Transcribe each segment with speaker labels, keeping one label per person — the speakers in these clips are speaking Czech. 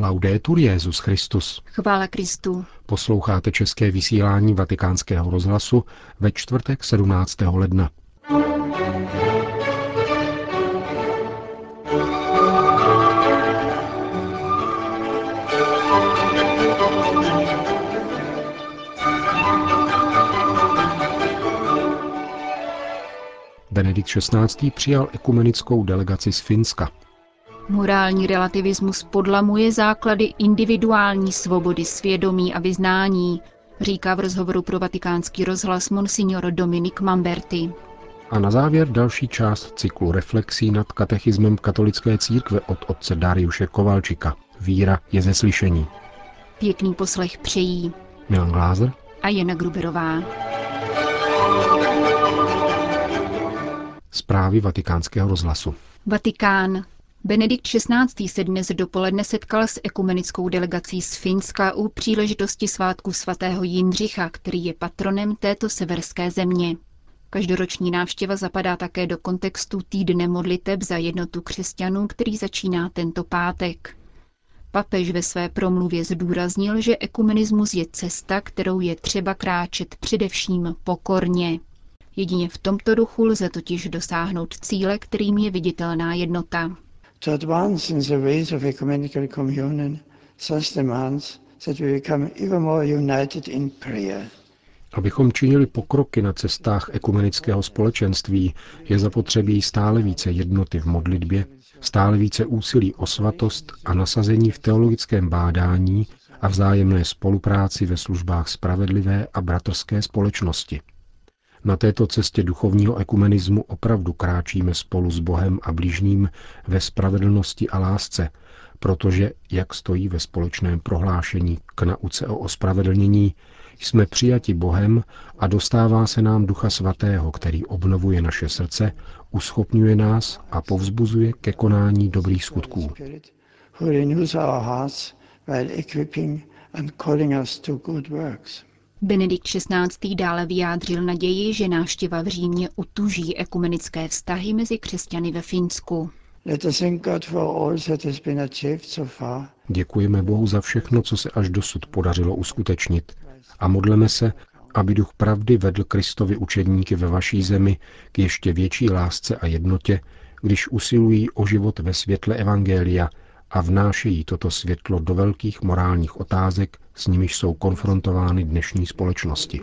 Speaker 1: Laudetur Jezus Christus.
Speaker 2: Chvála Kristu.
Speaker 1: Posloucháte české vysílání Vatikánského rozhlasu ve čtvrtek 17. ledna. Benedikt XVI. přijal ekumenickou delegaci z Finska.
Speaker 2: Morální relativismus podlamuje základy individuální svobody svědomí a vyznání, říká v rozhovoru pro vatikánský rozhlas monsignor Dominik Mamberti.
Speaker 1: A na závěr další část cyklu reflexí nad katechismem katolické církve od otce Dariuše Kovalčika. Víra je ze slyšení.
Speaker 2: Pěkný poslech přejí
Speaker 1: Milan Glázer
Speaker 2: a Jana Gruberová.
Speaker 1: Zprávy vatikánského rozhlasu.
Speaker 2: Vatikán. Benedikt XVI. se dnes dopoledne setkal s ekumenickou delegací z Finska u příležitosti svátku svatého Jindřicha, který je patronem této severské země. Každoroční návštěva zapadá také do kontextu týdne modliteb za jednotu křesťanů, který začíná tento pátek. Papež ve své promluvě zdůraznil, že ekumenismus je cesta, kterou je třeba kráčet především pokorně. Jedině v tomto duchu lze totiž dosáhnout cíle, kterým je viditelná jednota. To advance in the ways of ecumenical communion thus demands that we become ever more united in prayer.
Speaker 1: Abychom činili pokroky na cestách ekumenického společenství, je zapotřebí stále více jednoty v modlitbě, stále více úsilí o svatost a nasazení v teologickém bádání a vzájemné spolupráci ve službách spravedlivé a bratrské společnosti. Na této cestě duchovního ekumenismu opravdu kráčíme spolu s Bohem a blížním ve spravedlnosti a lásce, protože, jak stojí ve společném prohlášení k nauce o ospravedlnění, jsme přijati Bohem a dostává se nám Ducha Svatého, který obnovuje naše srdce, uschopňuje nás a povzbuzuje ke konání dobrých skutků.
Speaker 2: Benedikt XVI. dále vyjádřil naději, že návštěva v Římě utuží ekumenické vztahy mezi křesťany ve Finsku.
Speaker 1: Děkujeme Bohu za všechno, co se až dosud podařilo uskutečnit a modleme se, aby duch pravdy vedl Kristovi učedníky ve vaší zemi k ještě větší lásce a jednotě, když usilují o život ve světle Evangelia a vnášejí toto světlo do velkých morálních otázek, s nimiž jsou konfrontovány dnešní společnosti.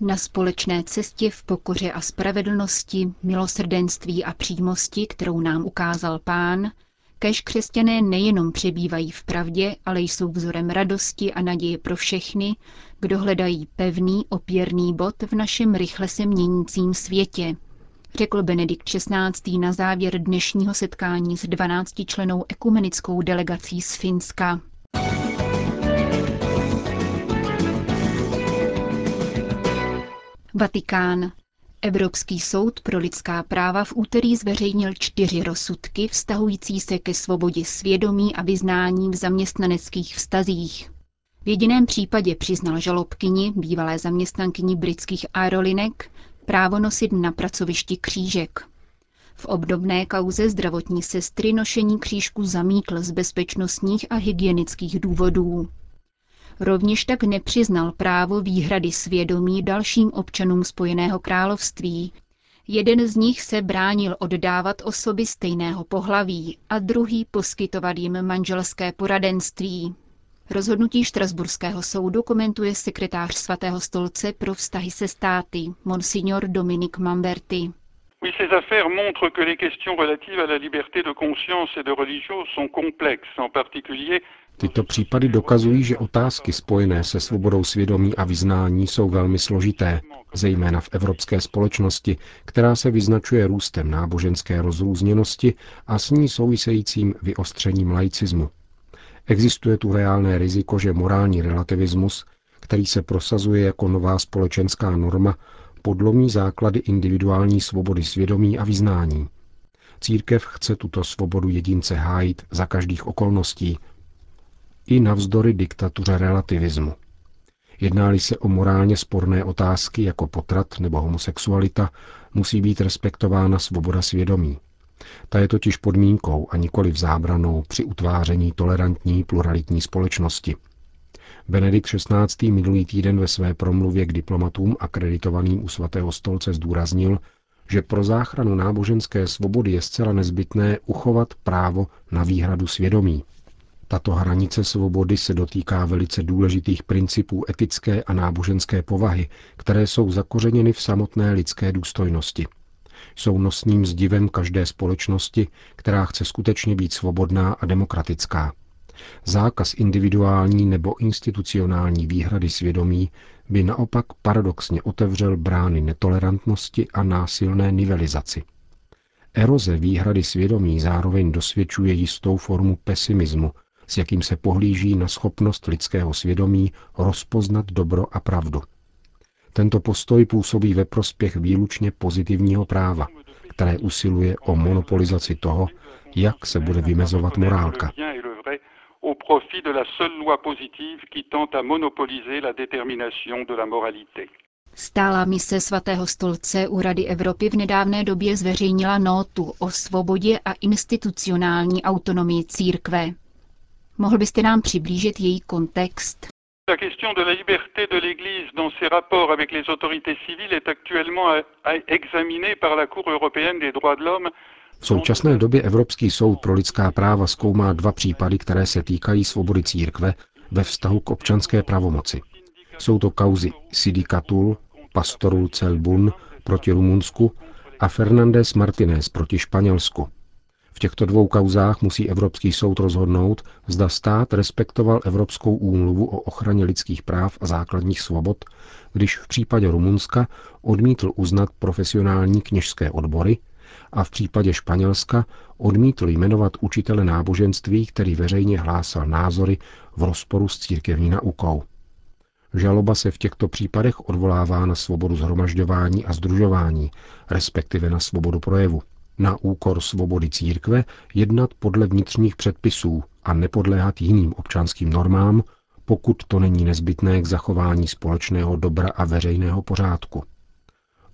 Speaker 2: Na společné cestě v pokoře a spravedlnosti, milosrdenství a přímosti, kterou nám ukázal Pán, kež křesťané nejenom přebývají v pravdě, ale jsou vzorem radosti a naděje pro všechny, kdo hledají pevný, opěrný bod v našem rychle se měnícím světě, řekl Benedikt XVI. na závěr dnešního setkání s 12 členou ekumenickou delegací z Finska. Vatikán. Evropský soud pro lidská práva v úterý zveřejnil čtyři rozsudky vztahující se ke svobodě svědomí a vyznání v zaměstnaneckých vztazích. V jediném případě přiznal žalobkyni, bývalé zaměstnankyni britských aerolinek, právo nosit na pracovišti křížek. V obdobné kauze zdravotní sestry nošení křížku zamítl z bezpečnostních a hygienických důvodů. Rovněž tak nepřiznal právo výhrady svědomí dalším občanům Spojeného království. Jeden z nich se bránil oddávat osoby stejného pohlaví a druhý poskytovat jim manželské poradenství. Rozhodnutí Štrasburského soudu komentuje sekretář svatého stolce pro vztahy se státy, monsignor Dominik Mamberti. Oui, ces affaires montrent que les questions relatives à la liberté de conscience et de religion sont complexes, en particulier
Speaker 1: Tyto případy dokazují, že otázky spojené se svobodou svědomí a vyznání jsou velmi složité, zejména v evropské společnosti, která se vyznačuje růstem náboženské rozrůzněnosti a s ní souvisejícím vyostřením laicismu. Existuje tu reálné riziko, že morální relativismus, který se prosazuje jako nová společenská norma, podlomí základy individuální svobody svědomí a vyznání. Církev chce tuto svobodu jedince hájit za každých okolností, i navzdory diktatuře relativismu. Jednáli se o morálně sporné otázky jako potrat nebo homosexualita, musí být respektována svoboda svědomí. Ta je totiž podmínkou a nikoli zábranou při utváření tolerantní pluralitní společnosti. Benedikt XVI. minulý týden ve své promluvě k diplomatům akreditovaným u svatého stolce zdůraznil, že pro záchranu náboženské svobody je zcela nezbytné uchovat právo na výhradu svědomí. Tato hranice svobody se dotýká velice důležitých principů etické a náboženské povahy, které jsou zakořeněny v samotné lidské důstojnosti. Jsou nosným zdivem každé společnosti, která chce skutečně být svobodná a demokratická. Zákaz individuální nebo institucionální výhrady svědomí by naopak paradoxně otevřel brány netolerantnosti a násilné nivelizaci. Eroze výhrady svědomí zároveň dosvědčuje jistou formu pesimismu, s jakým se pohlíží na schopnost lidského svědomí rozpoznat dobro a pravdu. Tento postoj působí ve prospěch výlučně pozitivního práva, které usiluje o monopolizaci toho, jak se bude vymezovat morálka au profit de la seule loi positive qui tente à monopoliser la détermination de la moralité.
Speaker 2: Stála mise svatého stolce u Rady Evropy v nedávné době zveřejnila nótu o svobodě a institucionální autonomii církve. Mohl byste nám přiblížit její kontext?
Speaker 3: La question de la liberté de l'Église dans ses rapports avec les autorités civiles est actuellement examinée par la Cour européenne des droits de l'homme
Speaker 1: v současné době Evropský soud pro lidská práva zkoumá dva případy, které se týkají svobody církve ve vztahu k občanské pravomoci. Jsou to kauzy Sidikatul, Pastorul Celbun proti Rumunsku a Fernández Martinez proti Španělsku. V těchto dvou kauzách musí Evropský soud rozhodnout, zda stát respektoval Evropskou úmluvu o ochraně lidských práv a základních svobod, když v případě Rumunska odmítl uznat profesionální kněžské odbory a v případě Španělska odmítl jmenovat učitele náboženství, který veřejně hlásal názory v rozporu s církevní naukou. Žaloba se v těchto případech odvolává na svobodu zhromažďování a združování, respektive na svobodu projevu, na úkor svobody církve jednat podle vnitřních předpisů a nepodléhat jiným občanským normám, pokud to není nezbytné k zachování společného dobra a veřejného pořádku.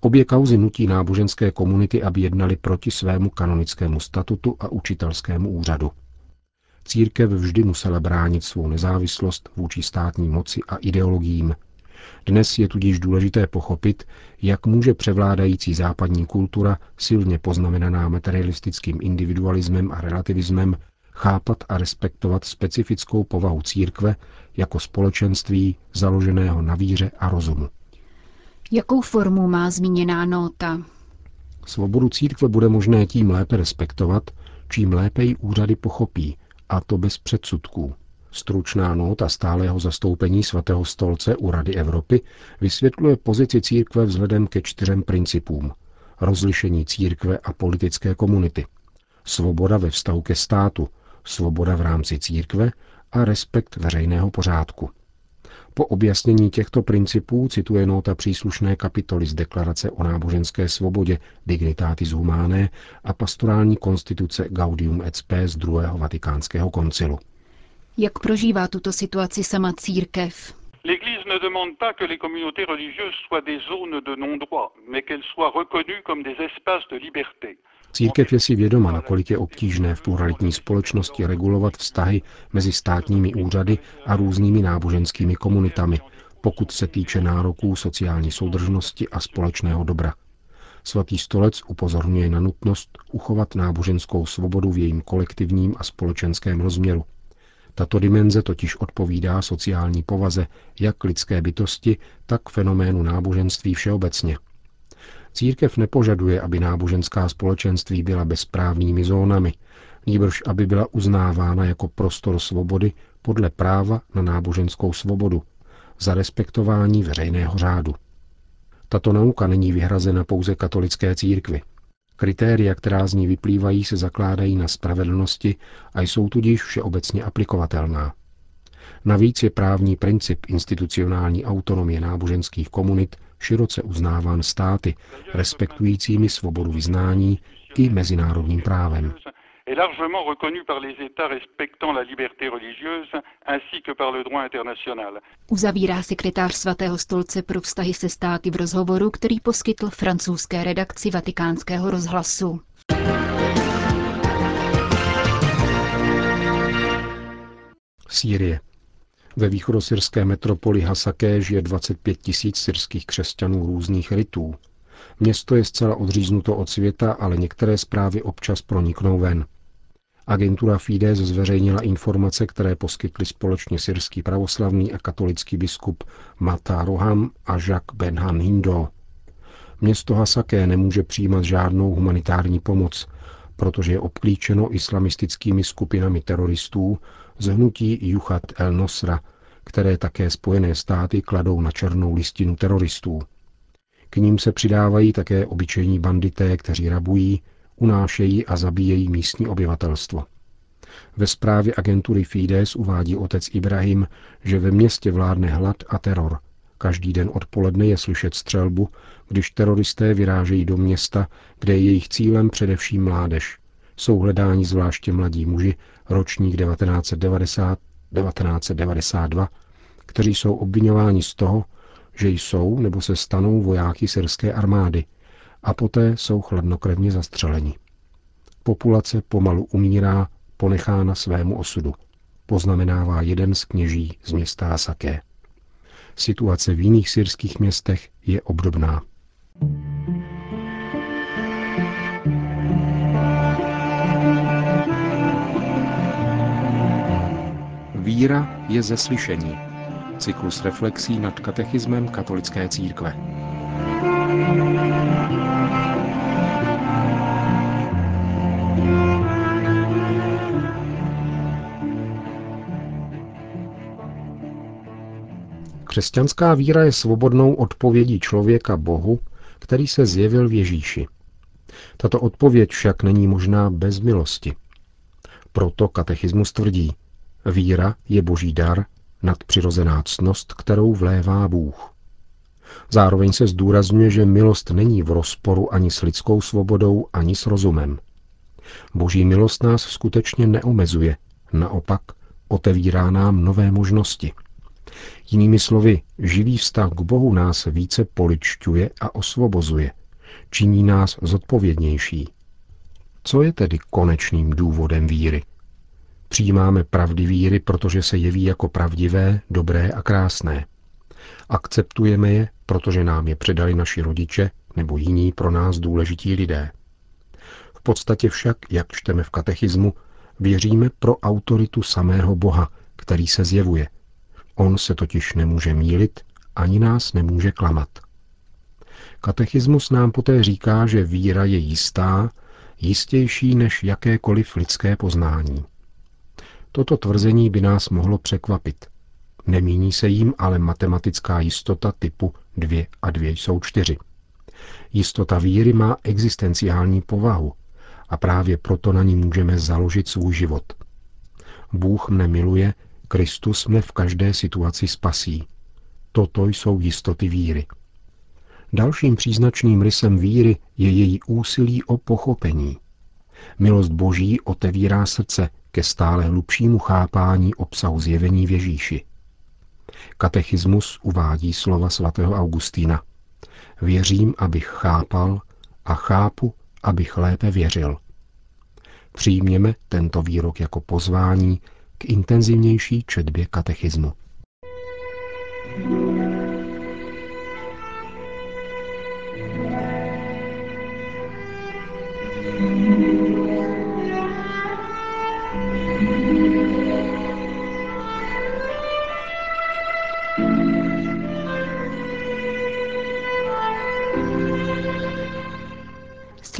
Speaker 1: Obě kauzy nutí náboženské komunity, aby jednali proti svému kanonickému statutu a učitelskému úřadu. Církev vždy musela bránit svou nezávislost vůči státní moci a ideologiím. Dnes je tudíž důležité pochopit, jak může převládající západní kultura, silně poznamenaná materialistickým individualismem a relativismem, chápat a respektovat specifickou povahu církve jako společenství založeného na víře a rozumu.
Speaker 2: Jakou formu má zmíněná nota?
Speaker 1: Svobodu církve bude možné tím lépe respektovat, čím lépe ji úřady pochopí, a to bez předsudků. Stručná nota stálého zastoupení svatého stolce u Rady Evropy vysvětluje pozici církve vzhledem ke čtyřem principům. Rozlišení církve a politické komunity. Svoboda ve vztahu ke státu, svoboda v rámci církve a respekt veřejného pořádku. Po objasnění těchto principů cituje nota příslušné kapitoly z deklarace o náboženské svobodě Dignitatis Humanae a pastorální konstituce Gaudium et Spes druhého vatikánského koncilu.
Speaker 2: Jak prožívá tuto situaci sama církev?
Speaker 3: L'Église ne demande pas que les communautés religieuses soient des zones de non-droit, mais qu'elles soient reconnues comme des espaces de liberté.
Speaker 1: Církev je si vědoma, nakolik je obtížné v pluralitní společnosti regulovat vztahy mezi státními úřady a různými náboženskými komunitami, pokud se týče nároků sociální soudržnosti a společného dobra. Svatý stolec upozorňuje na nutnost uchovat náboženskou svobodu v jejím kolektivním a společenském rozměru. Tato dimenze totiž odpovídá sociální povaze jak lidské bytosti, tak fenoménu náboženství všeobecně – Církev nepožaduje, aby náboženská společenství byla bezprávnými zónami, nýbrž aby byla uznávána jako prostor svobody podle práva na náboženskou svobodu, za respektování veřejného řádu. Tato nauka není vyhrazena pouze katolické církvi. Kritéria, která z ní vyplývají, se zakládají na spravedlnosti a jsou tudíž všeobecně aplikovatelná. Navíc je právní princip institucionální autonomie náboženských komunit široce uznáván státy, respektujícími svobodu vyznání i mezinárodním právem
Speaker 3: est largement reconnue par les États respectant la liberté religieuse ainsi que par le droit international.
Speaker 2: Uzavírá sekretář Svatého stolce pro vztahy se státy v rozhovoru, který poskytl francouzské redakci vatikánského rozhlasu.
Speaker 1: Sýrie. Ve východosyrské metropoli Hasakéž je 25 tisíc syrských křesťanů různých rytů. Město je zcela odříznuto od světa, ale některé zprávy občas proniknou ven. Agentura Fides zveřejnila informace, které poskytli společně syrský pravoslavný a katolický biskup Mata Roham a Jacques Benhan Hindo. Město Hasaké nemůže přijímat žádnou humanitární pomoc, protože je obklíčeno islamistickými skupinami teroristů z hnutí Juchat el-Nosra, které také Spojené státy kladou na černou listinu teroristů. K ním se přidávají také obyčejní bandité, kteří rabují, unášejí a zabíjejí místní obyvatelstvo. Ve zprávě agentury Fides uvádí otec Ibrahim, že ve městě vládne hlad a teror. Každý den odpoledne je slyšet střelbu, když teroristé vyrážejí do města, kde je jejich cílem především mládež. Jsou hledáni zvláště mladí muži, ročník 1990-1992, kteří jsou obvinováni z toho, že jsou nebo se stanou vojáky syrské armády a poté jsou chladnokrevně zastřeleni. Populace pomalu umírá, ponechána svému osudu, poznamenává jeden z kněží z města Hasaké. Situace v jiných syrských městech je obdobná. Víra je ze slyšení. Cyklus reflexí nad katechismem katolické církve. Křesťanská víra je svobodnou odpovědí člověka Bohu, který se zjevil v Ježíši. Tato odpověď však není možná bez milosti. Proto katechismus tvrdí, víra je boží dar, nadpřirozená ctnost, kterou vlévá Bůh. Zároveň se zdůrazňuje, že milost není v rozporu ani s lidskou svobodou, ani s rozumem. Boží milost nás skutečně neomezuje, naopak otevírá nám nové možnosti. Jinými slovy, živý vztah k Bohu nás více poličťuje a osvobozuje. Činí nás zodpovědnější. Co je tedy konečným důvodem víry? Přijímáme pravdy víry, protože se jeví jako pravdivé, dobré a krásné. Akceptujeme je, protože nám je předali naši rodiče nebo jiní pro nás důležití lidé. V podstatě však, jak čteme v katechismu, věříme pro autoritu samého Boha, který se zjevuje – On se totiž nemůže mílit, ani nás nemůže klamat. Katechismus nám poté říká, že víra je jistá, jistější než jakékoliv lidské poznání. Toto tvrzení by nás mohlo překvapit. Nemíní se jim ale matematická jistota typu 2 a 2 jsou 4. Jistota víry má existenciální povahu a právě proto na ní můžeme založit svůj život. Bůh mne miluje, Kristus mne v každé situaci spasí. Toto jsou jistoty víry. Dalším příznačným rysem víry je její úsilí o pochopení. Milost Boží otevírá srdce ke stále hlubšímu chápání obsahu zjevení v Ježíši. Katechismus uvádí slova svatého Augustína. Věřím, abych chápal a chápu, abych lépe věřil. Přijměme tento výrok jako pozvání k intenzivnější četbě katechismu.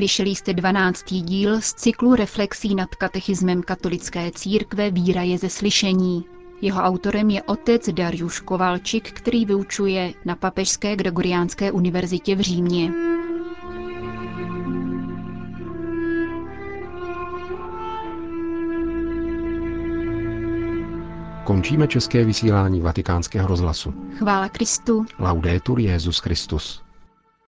Speaker 2: Slyšeli jste 12. díl z cyklu reflexí nad katechismem katolické církve Víra je ze slyšení. Jeho autorem je otec Dariuš Kovalčik, který vyučuje na Papežské Gregoriánské univerzitě v Římě.
Speaker 1: Končíme české vysílání vatikánského rozhlasu.
Speaker 2: Chvála Kristu.
Speaker 1: Laudetur Jezus Christus.